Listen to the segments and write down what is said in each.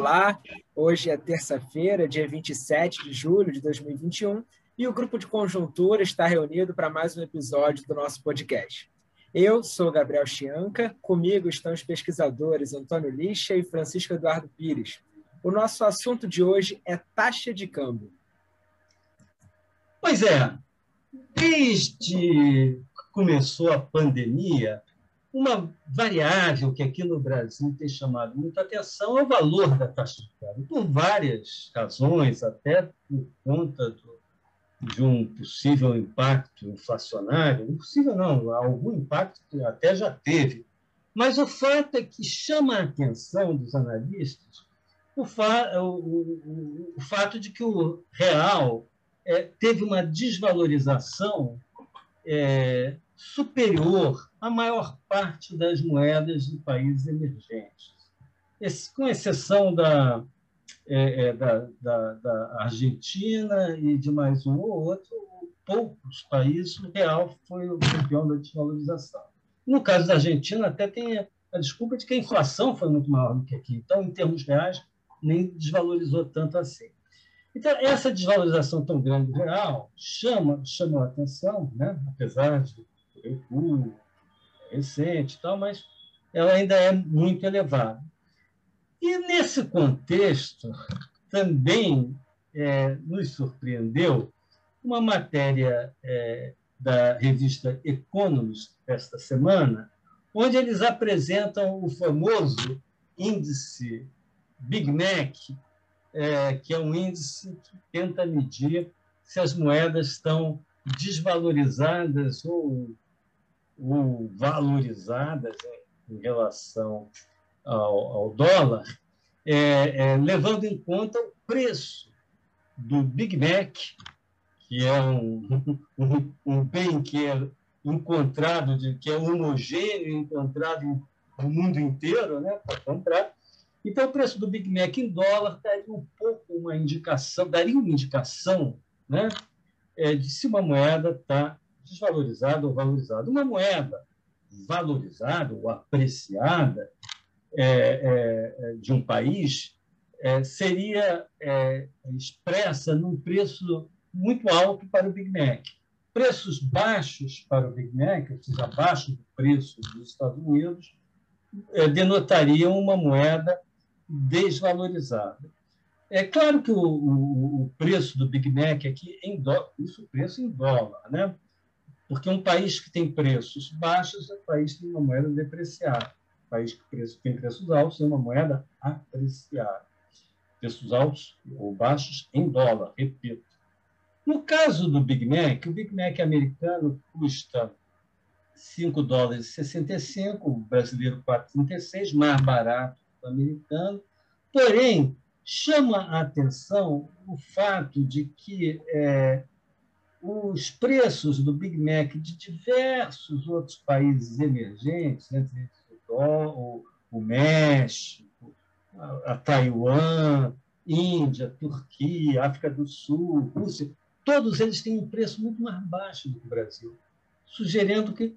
Olá, hoje é terça-feira, dia 27 de julho de 2021, e o grupo de conjuntura está reunido para mais um episódio do nosso podcast. Eu sou Gabriel Chianca, comigo estão os pesquisadores Antônio Lixa e Francisco Eduardo Pires. O nosso assunto de hoje é taxa de câmbio. Pois é, desde que começou a pandemia, uma variável que aqui no Brasil tem chamado muita atenção é o valor da taxa de câmbio, por várias razões, até por conta do, de um possível impacto inflacionário. Impossível não, algum impacto que até já teve. Mas o fato é que chama a atenção dos analistas o, fa o, o, o fato de que o real é, teve uma desvalorização é, superior à maior parte das moedas de países emergentes, Esse, com exceção da, é, é, da, da, da, Argentina e de mais um ou outro, poucos países, o real foi o campeão da desvalorização. No caso da Argentina, até tem a desculpa de que a inflação foi muito maior do que aqui. Então, em termos reais, nem desvalorizou tanto assim. Então, essa desvalorização tão grande do real chama, chama a atenção, né? apesar de recuo recente e tal, mas ela ainda é muito elevada. E, nesse contexto, também é, nos surpreendeu uma matéria é, da revista Economist esta semana, onde eles apresentam o famoso índice Big Mac, é, que é um índice que tenta medir se as moedas estão desvalorizadas ou, ou valorizadas em, em relação ao, ao dólar, é, é, levando em conta o preço do Big Mac, que é um, um, um bem que é encontrado, de, que é homogêneo, encontrado no mundo inteiro, né, para comprar, então, o preço do Big Mac em dólar daria um pouco uma indicação, daria uma indicação né, é, de se uma moeda está desvalorizada ou valorizada. Uma moeda valorizada ou apreciada é, é, é de um país é, seria é, expressa num preço muito alto para o Big Mac. Preços baixos para o Big Mac, ou seja, abaixo do preço dos Estados Unidos, denotariam uma moeda desvalorizada. É claro que o, o, o preço do Big Mac aqui em dólar, isso preço em dólar, né? Porque um país que tem preços baixos é um país que tem uma moeda depreciada. Um país que tem preços altos tem uma moeda apreciada. Preços altos ou baixos em dólar, repito. No caso do Big Mac, o Big Mac americano custa 5 dólares e 65, o brasileiro 4,36, mais barato americano. Porém, chama a atenção o fato de que é, os preços do Big Mac de diversos outros países emergentes, entre eles o, o México, a, a Taiwan, Índia, Turquia, África do Sul, Rússia, todos eles têm um preço muito mais baixo do que o Brasil, sugerindo que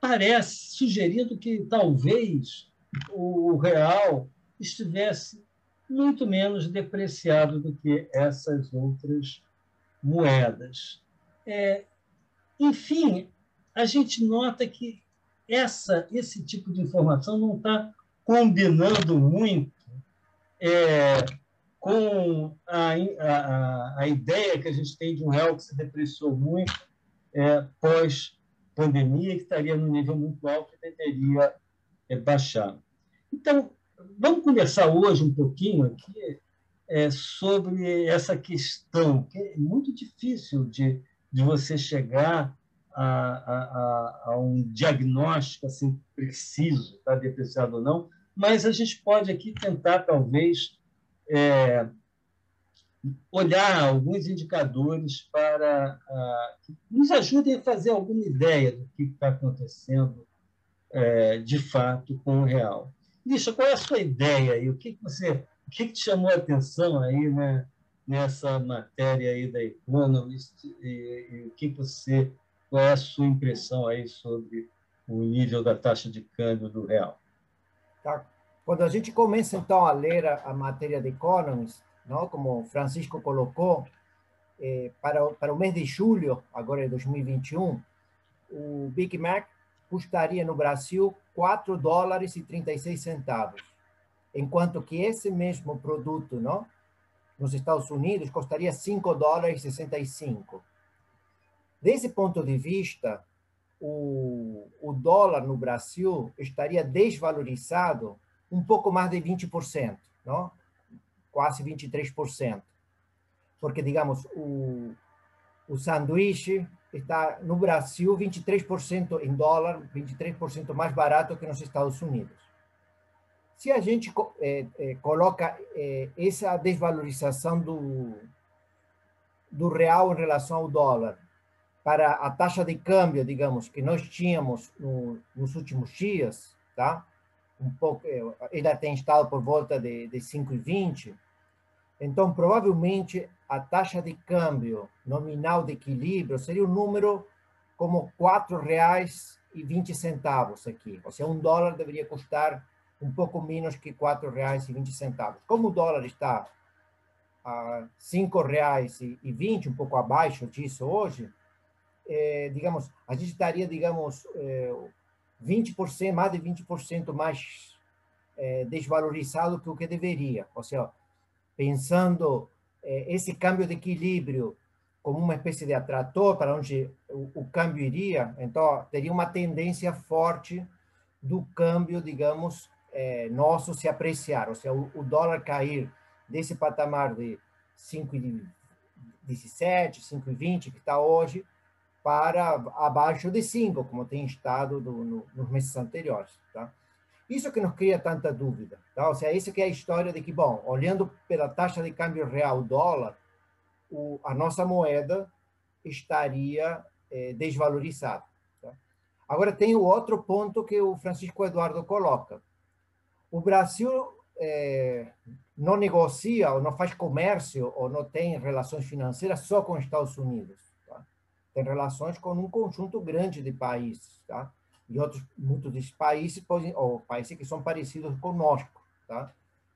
parece, sugerindo que talvez o real estivesse muito menos depreciado do que essas outras moedas. É, enfim, a gente nota que essa, esse tipo de informação não está combinando muito é, com a, a, a, ideia que a gente tem de um real que se depreciou muito é, pós-pandemia, que estaria no nível muito alto e tenderia é, baixar. Então, vamos conversar hoje um pouquinho aqui é, sobre essa questão, que é muito difícil de, de você chegar a, a, a, um diagnóstico assim preciso, está depreciado ou não, mas a gente pode aqui tentar, talvez, é, olhar alguns indicadores para que nos ajudem a fazer alguma ideia do que está acontecendo é, de fato com o real. Lixa, qual é a sua ideia aí? O que, que você, o que, que te chamou a atenção aí, né, nessa matéria aí da Economist e, e o que você, qual é a sua impressão aí sobre o nível da taxa de câmbio do real? Tá. Quando a gente começa, então, a ler a, a matéria de Economist, não? como Francisco colocou, eh, para, para o mês de julho, agora é 2021, o Big Mac custaria no Brasil 4 dólares e 36 centavos, enquanto que esse mesmo produto não? nos Estados Unidos custaria 5 dólares e 65. Desse ponto de vista, o, o dólar no Brasil estaria desvalorizado um pouco mais de 20%, não? quase 23%. Porque, digamos, o, o sanduíche está no Brasil 23% em dólar, 23% mais barato que nos Estados Unidos. Se a gente é, é, coloca é, essa desvalorização do, do real em relação ao dólar para a taxa de câmbio, digamos, que nós tínhamos no, nos últimos dias, tá? um pouco, ainda tem estado por volta de, de 5,20, então, provavelmente, a taxa de câmbio nominal de equilíbrio seria um número como R$ 4,20 aqui. Ou seja, um dólar deveria custar um pouco menos que R$ 4,20. Como o dólar está a R$ 5,20, um pouco abaixo disso hoje, é, digamos, a gente estaria, digamos, é, 20%, mais de 20% mais é, desvalorizado que o que deveria. Ou seja, pensando eh, esse câmbio de equilíbrio como uma espécie de atrator para onde o, o câmbio iria, então teria uma tendência forte do câmbio, digamos, eh, nosso se apreciar, ou seja, o, o dólar cair desse patamar de 5,17, 5,20 que está hoje, para abaixo de 5, como tem estado do, no, nos meses anteriores. Tá? Isso que nos cria tanta dúvida. Tá? Ou seja, isso que é a história de que, bom, olhando pela taxa de câmbio real dólar, o, a nossa moeda estaria é, desvalorizada. Tá? Agora, tem o outro ponto que o Francisco Eduardo coloca. O Brasil é, não negocia, ou não faz comércio, ou não tem relações financeiras só com os Estados Unidos. Tá? Tem relações com um conjunto grande de países. Tá? e outros muitos desses países ou países que são parecidos conosco, tá?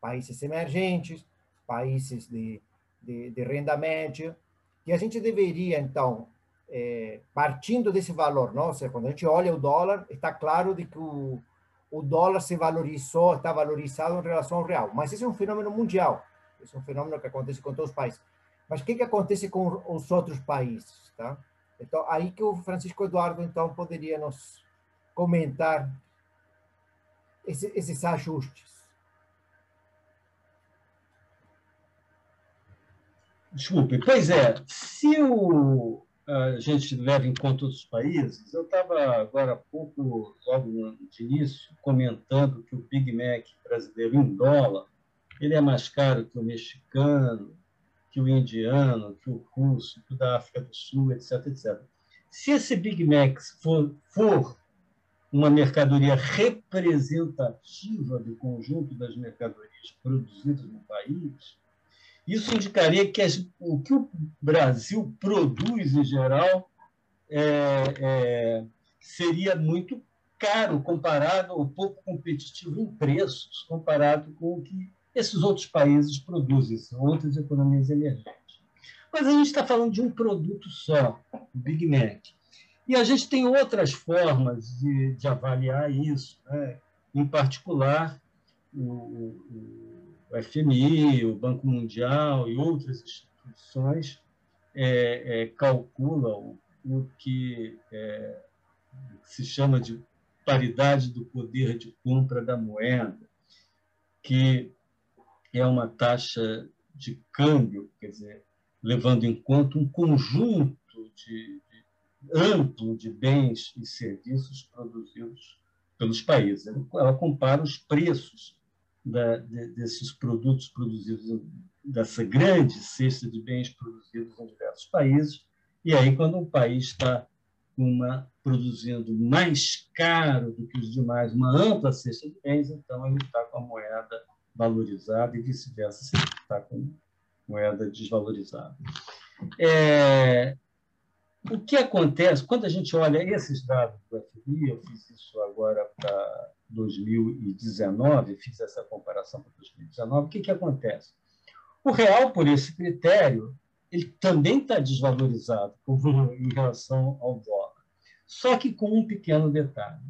Países emergentes, países de, de, de renda média, e a gente deveria então é, partindo desse valor, não? Seja, quando a gente olha o dólar, está claro de que o, o dólar se valorizou, está valorizado em relação ao real. Mas esse é um fenômeno mundial. Esse é um fenômeno que acontece com todos os países. Mas o que, que acontece com os outros países, tá? Então, aí que o Francisco Eduardo, então, poderia nos, comentar esse, esses ajustes. Desculpe, pois é, se o, a gente leva em conta outros países, eu estava agora há pouco, logo de início, comentando que o Big Mac brasileiro em dólar, ele é mais caro que o mexicano, que o indiano, que o russo, que o da África do Sul, etc, etc. Se esse Big Mac for, for uma mercadoria representativa do conjunto das mercadorias produzidas no país, isso indicaria que as, o que o Brasil produz, em geral, é, é, seria muito caro comparado, ou pouco competitivo em preços, comparado com o que esses outros países produzem, outras economias emergentes. Mas a gente está falando de um produto só, o Big Mac. E a gente tem outras formas de, de avaliar isso, né? em particular o, o, FMI, o Banco Mundial e outras instituições é, é, calculam o que é, se chama de paridade do poder de compra da moeda, que é uma taxa de câmbio, quer dizer, levando em conta um conjunto de, amplo de bens e serviços produzidos pelos países. Ela compara os preços da, de, desses produtos produzidos, dessa grande cesta de bens produzidos em diversos países, e aí, quando um país está uma, produzindo mais caro do que os demais, uma ampla cesta de bens, então ele está com a moeda valorizada e vice-versa, se ele está com moeda desvalorizada. É, o que acontece quando a gente olha esses dados do FMI, eu fiz isso agora para 2019, fiz essa comparação com 2019, o que, que acontece? O real, por esse critério, ele também está desvalorizado em relação ao dólar. Só que com um pequeno detalhe.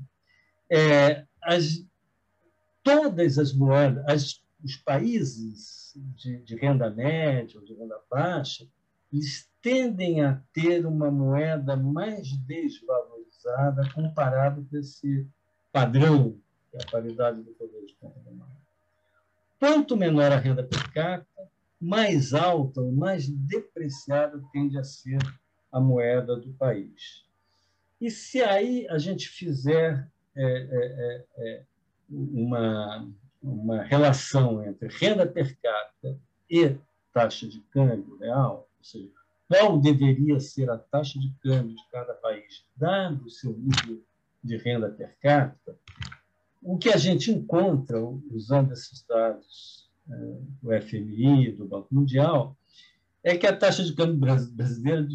É, as, todas as moedas, as, os países de, de renda média ou de renda baixa, eles tendem a ter uma moeda mais desvalorizada comparado com esse padrão, que é a paridade do poder de compra do Quanto menor a renda per capita, mais alta ou mais depreciada tende a ser a moeda do país. E se aí a gente fizer é, é, é, é uma, uma relação entre renda per capita e taxa de câmbio real, seja, qual deveria ser a taxa de câmbio de cada país, dado o seu nível de renda per capita, o que a gente encontra, usando esses dados do FMI, do Banco Mundial, é que a taxa de câmbio brasileira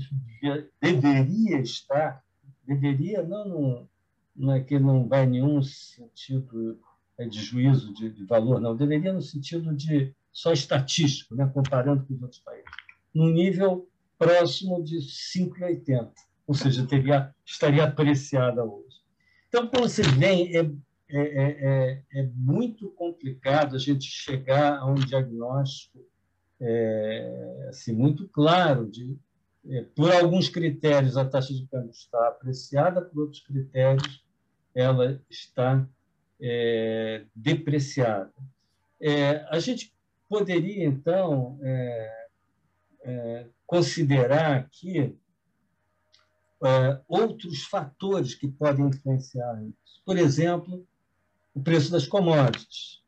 deveria estar, deveria, não, não é que não vai nenhum sentido é, de juízo de, de valor, não, deveria no sentido de só estatístico, né, comparando com os outros países, no nível próximo de 5,80, ou seja, teria, estaria apreciada hoje. Então, quando você vem, é, é, é, é, muito complicado a gente chegar a um diagnóstico é, assim, muito claro de é, por alguns critérios a taxa de câmbio está apreciada, por outros critérios ela está é, depreciada. A gente poderia então é, é, considerar que é, outros fatores que podem influenciar isso. Por exemplo, o preço das commodities.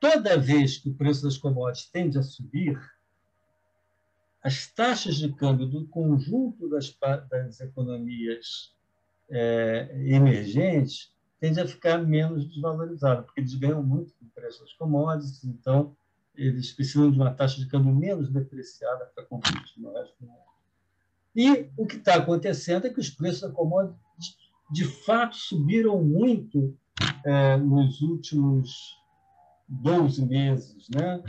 Toda vez que o preço das commodities tende a subir, as taxas de câmbio do conjunto das, das economias é, emergentes tendem a ficar menos desvalorizadas, porque eles ganham muito com o preço das commodities, então eles precisam de uma taxa de câmbio menos depreciada para competir no resto do mundo. E o que está acontecendo é que os preços da commodity, de fato, subiram muito é, nos últimos 12 meses, né?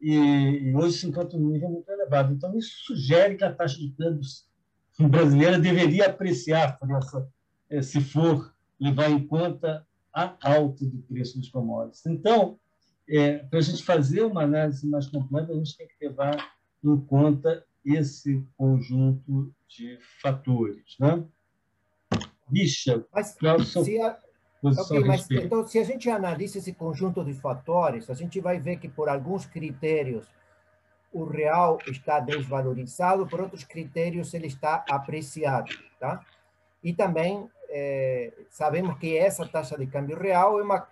E, e, hoje se encontra um nível muito elevado. Então, isso sugere que a taxa de câmbio brasileira deveria apreciar essa, é, se for levar em conta a alta do preço dos commodities. Então, é, para a gente fazer uma análise mais completa, a gente tem que levar em conta esse conjunto de fatores. Né? Bicha, mas, qual a sua se a... okay, mas, Então, se a gente analisa esse conjunto de fatores, a gente vai ver que, por alguns critérios, o real está desvalorizado, por outros critérios, ele está apreciado. Tá? E também é, sabemos que essa taxa de câmbio real é uma,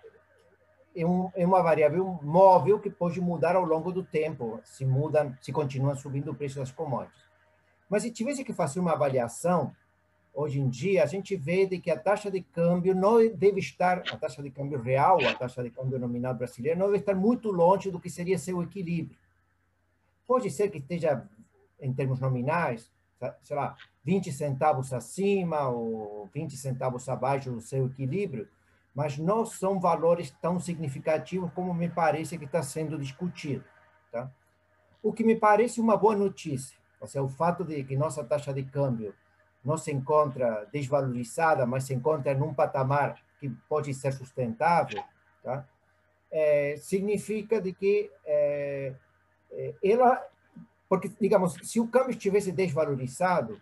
é, é uma variável móvel que pode mudar ao longo do tempo, se muda, se continua subindo o preço das commodities. Mas se tivesse que fazer uma avaliação, hoje em dia, a gente vê de que a taxa de câmbio não deve estar, a taxa de câmbio real, a taxa de câmbio nominal brasileira, não deve estar muito longe do que seria seu equilíbrio. Pode ser que esteja, em termos nominais, sei lá, 20 centavos acima ou 20 centavos abaixo do seu equilíbrio, mas não são valores tão significativos como me parece que está sendo discutido. Tá? O que me parece uma boa notícia, ou seja, o fato de que nossa taxa de câmbio não se encontra desvalorizada, mas se encontra num patamar que pode ser sustentável, tá? É, significa de que é, é ela, porque digamos, se o câmbio estivesse desvalorizado,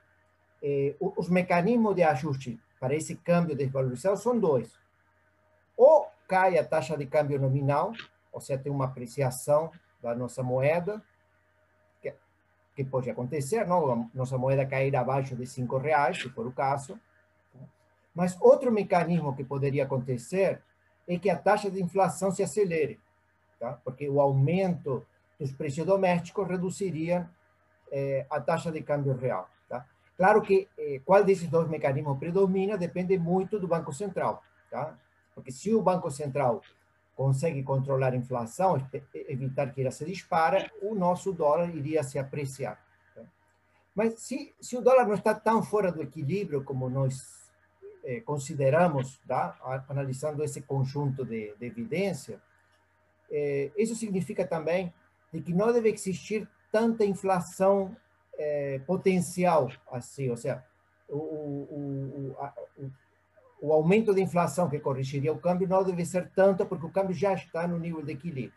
é, os mecanismos de ajuste para esse câmbio desvalorizado são dois cai a taxa de câmbio nominal, ou seja, tem uma apreciação da nossa moeda, que, que pode acontecer, não? nossa moeda cair abaixo de cinco reais, se for o caso. Mas outro mecanismo que poderia acontecer é que a taxa de inflação se acelere, tá? porque o aumento dos preços domésticos reduziria eh, a taxa de câmbio real. Tá? Claro que eh, qual desses dois mecanismos predomina depende muito do Banco Central. Tá? Porque se o Banco Central consegue controlar a inflação, evitar que ela se dispare, o nosso dólar iria se apreciar. Mas se, se o dólar não está tão fora do equilíbrio como nós eh, consideramos, tá? analisando esse conjunto de, de evidência, eh, isso significa também de que não deve existir tanta inflação eh, potencial assim, ou seja, o, o, o, a, o, aumento da inflação que corrigiria o câmbio não deve ser tanto, porque o câmbio já está no nível de equilíbrio.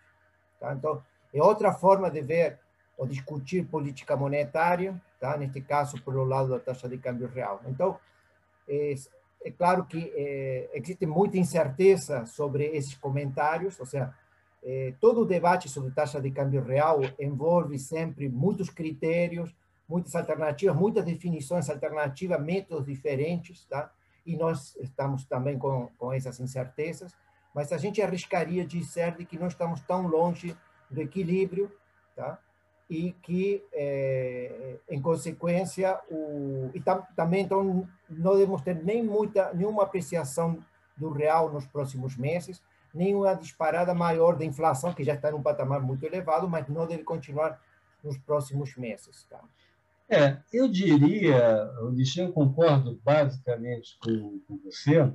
Tá? Então, é outra forma de ver ou discutir política monetária, tá? neste caso, pelo lado da taxa de câmbio real. Então, é, é claro que é, existe muita incerteza sobre esses comentários, ou seja, é, todo o debate sobre taxa de câmbio real envolve sempre muitos critérios, muitas alternativas, muitas definições alternativas, métodos diferentes, tá? E nós estamos também com, com essas incertezas, mas a gente arriscaria dizer de que não estamos tão longe do equilíbrio, tá? e que, é, em consequência, o, e tam, também então, não devemos ter nem muita, nenhuma apreciação do real nos próximos meses, nem uma disparada maior da inflação, que já está num patamar muito elevado, mas não deve continuar nos próximos meses. Tá? É, eu diria, Odisseu, eu concordo basicamente com, com você,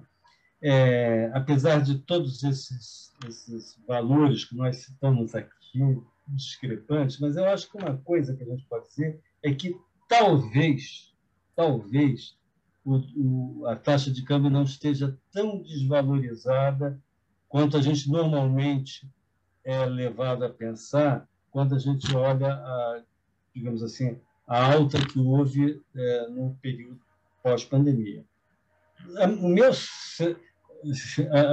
é, apesar de todos esses, esses valores que nós citamos aqui, discrepantes, mas eu acho que uma coisa que a gente pode dizer é que talvez, talvez, o, o, a taxa de câmbio não esteja tão desvalorizada quanto a gente normalmente é levado a pensar quando a gente olha, a, digamos assim, a alta que houve é, no período pós-pandemia. A,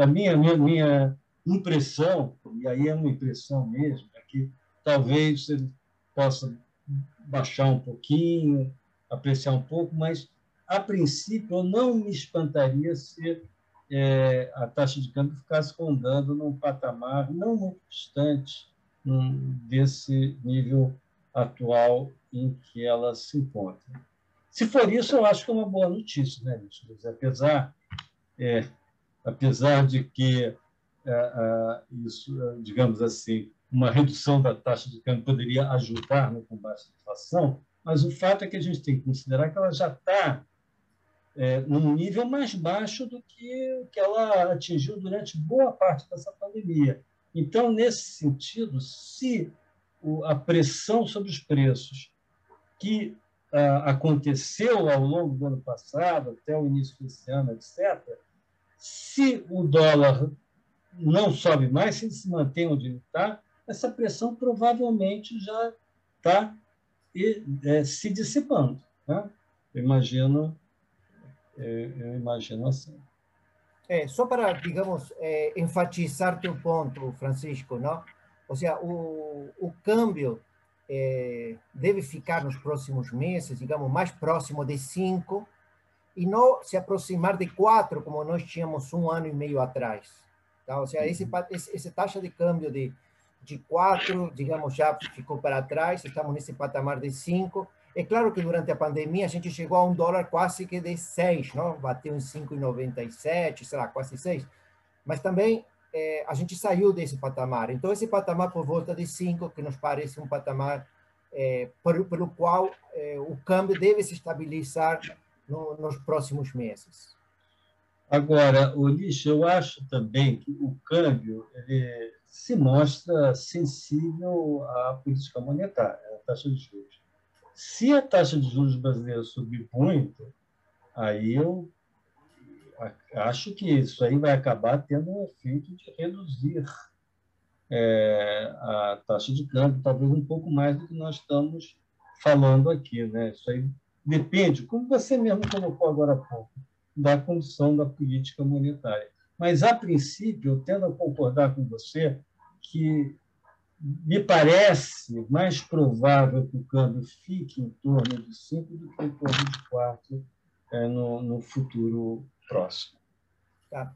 a, minha, minha, minha impressão, e aí é uma impressão mesmo, é que talvez ele possa baixar um pouquinho, apreciar um pouco, mas, a princípio, eu não me espantaria se é, a taxa de câmbio ficasse rondando num patamar não muito distante desse nível atual em que ela se encontra. Se for isso, eu acho que é uma boa notícia, né, Luiz? Apesar, é, apesar de que é, é, isso, digamos assim, uma redução da taxa de câmbio poderia ajudar no combate à inflação, mas o fato é que a gente tem que considerar que ela já está é, num nível mais baixo do que, que ela atingiu durante boa parte dessa pandemia. Então, nesse sentido, se a pressão sobre os preços que ah, aconteceu ao longo do ano passado, até o início desse ano, etc., se o dólar não sobe mais, se ele se mantém onde ele está, essa pressão provavelmente já está é, se dissipando. Né? Eu imagino, é, eu imagino assim. É, só para, digamos, é, enfatizar teu ponto, Francisco, não? Ou seja, o, o câmbio é, deve ficar nos próximos meses, digamos, mais próximo de 5 e não se aproximar de 4, como nós tínhamos um ano e meio atrás. Tá? Ou seja, esse, uhum. esse, essa taxa de câmbio de de 4, digamos, já ficou para trás, estamos nesse patamar de 5. É claro que durante a pandemia a gente chegou a um dólar quase que de 6, não? bateu em 5,97, sei lá, quase 6. Mas também é, a gente saiu desse patamar. Então, esse patamar por volta de 5, que nos parece um patamar é, pelo, pelo qual é, o câmbio deve se estabilizar no, nos próximos meses. Agora, Ulisses, eu acho também que o câmbio se mostra sensível à política monetária, à taxa de juros. Se a taxa de juros brasileira subir muito, aí eu acho que isso aí vai acabar tendo um efeito de reduzir é, a taxa de câmbio, talvez um pouco mais do que nós estamos falando aqui. Né? Isso aí depende, como você mesmo colocou agora há pouco, da condição da política monetária. Mas, a princípio, eu tendo a concordar com você que me parece mais provável que o câmbio fique em torno de 5 do que em torno de 4 é, no, no futuro próximo. Tá.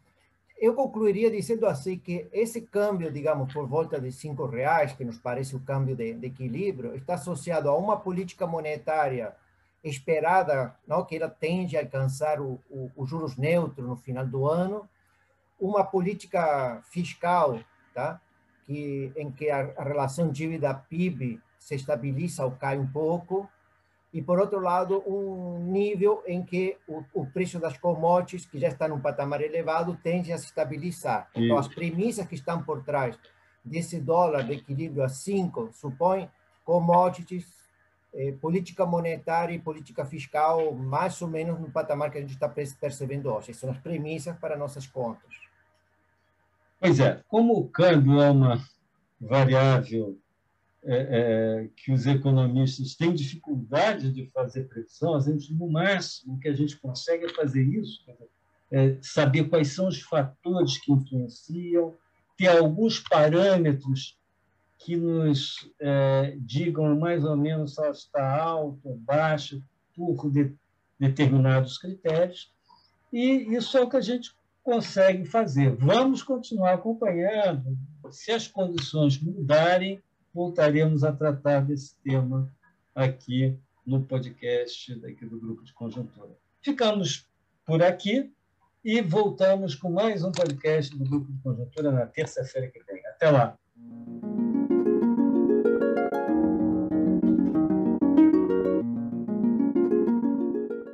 Eu concluiria dizendo assim que esse câmbio, digamos, por volta de cinco reais, que nos parece o câmbio de, de equilíbrio, está associado a uma política monetária esperada, não, que ela tende a alcançar o, o, o juros neutro no final do ano, uma política fiscal, tá? que, em que a, a relação dívida-PIB se estabiliza ou cai um pouco, e, por outro lado, um nível em que o, o preço das commodities, que já está num patamar elevado, tende a se estabilizar. Então, as premissas que estão por trás desse dólar de equilíbrio a 5 supõem commodities, eh, política monetária e política fiscal mais ou menos no patamar que a gente está percebendo hoje. Essas são as premissas para nossas contas. Pois é, como o câmbio é uma variável é, é, que os economistas têm dificuldade de fazer previsão, a gente, no máximo, que a gente consegue fazer isso, é saber quais são os fatores que influenciam, ter alguns parâmetros que nos é, digam mais ou menos se ela está alta ou baixa por de, determinados critérios, e isso é o que a gente consegue fazer. Vamos continuar acompanhando. Se as condições mudarem, voltaremos a tratar desse tema aqui no podcast daqui do Grupo de Conjuntura. Ficamos por aqui e voltamos com mais um podcast do Grupo de Conjuntura na terça-feira que vem. Até lá!